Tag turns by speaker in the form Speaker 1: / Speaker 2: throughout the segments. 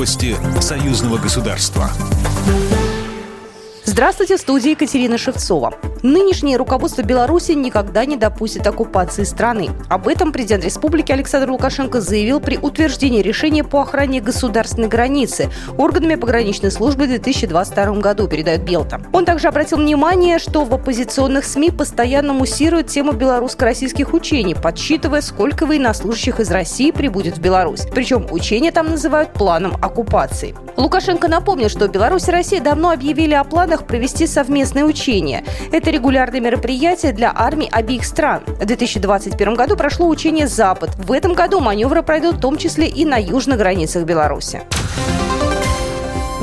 Speaker 1: Новости союзного государства.
Speaker 2: Здравствуйте, в студии Екатерина Шевцова. Нынешнее руководство Беларуси никогда не допустит оккупации страны. Об этом президент республики Александр Лукашенко заявил при утверждении решения по охране государственной границы органами пограничной службы в 2022 году, передает Белта. Он также обратил внимание, что в оппозиционных СМИ постоянно муссируют тему белорусско-российских учений, подсчитывая, сколько военнослужащих из России прибудет в Беларусь. Причем учения там называют планом оккупации. Лукашенко напомнил, что Беларусь и Россия давно объявили о планах провести совместные учения. Это это регулярное мероприятие для армий обеих стран. В 2021 году прошло учение «Запад». В этом году маневры пройдут в том числе и на южных границах Беларуси.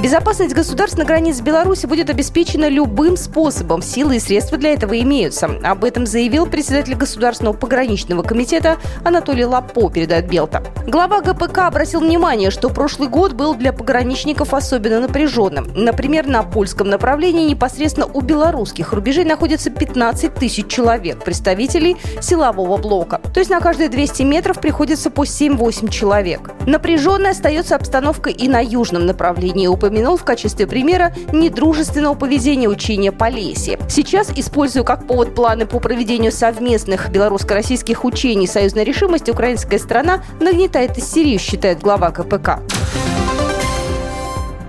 Speaker 2: Безопасность государственных границ Беларуси будет обеспечена любым способом. Силы и средства для этого имеются. Об этом заявил председатель Государственного пограничного комитета Анатолий Лапо, передает Белта. Глава ГПК обратил внимание, что прошлый год был для пограничников особенно напряженным. Например, на польском направлении непосредственно у белорусских рубежей находится 15 тысяч человек, представителей силового блока. То есть на каждые 200 метров приходится по 7-8 человек. Напряженной остается обстановка и на южном направлении. УП упомянул в качестве примера недружественного поведения учения Полесье. Сейчас использую как повод планы по проведению совместных белорусско-российских учений союзной решимости украинская страна нагнетает истерию, считает глава КПК.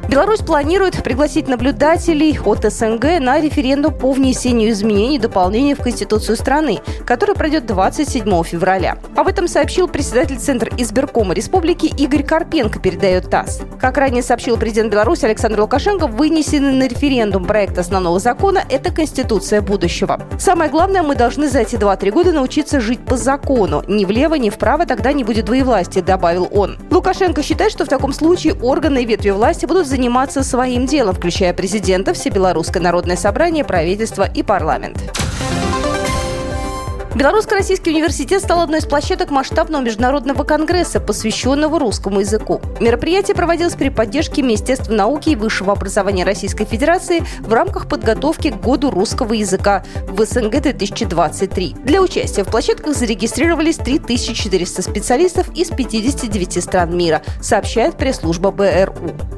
Speaker 2: Беларусь планирует пригласить наблюдателей от СНГ на референдум по внесению изменений и дополнений в Конституцию страны, который пройдет 27 февраля. Об этом сообщил председатель Центра избиркома республики Игорь Карпенко, передает ТАСС. Как ранее сообщил президент Беларуси Александр Лукашенко, вынесенный на референдум проект основного закона – это Конституция будущего. Самое главное, мы должны за эти 2-3 года научиться жить по закону. Ни влево, ни вправо тогда не будет двоевластия, добавил он. Лукашенко считает, что в таком случае органы и ветви власти будут заниматься заниматься своим делом, включая президента, Всебелорусское народное собрание, правительство и парламент. Белорусско-российский университет стал одной из площадок масштабного международного конгресса, посвященного русскому языку. Мероприятие проводилось при поддержке Министерства науки и высшего образования Российской Федерации в рамках подготовки к году русского языка в СНГ 2023. Для участия в площадках зарегистрировались 3400 специалистов из 59 стран мира, сообщает пресс-служба БРУ.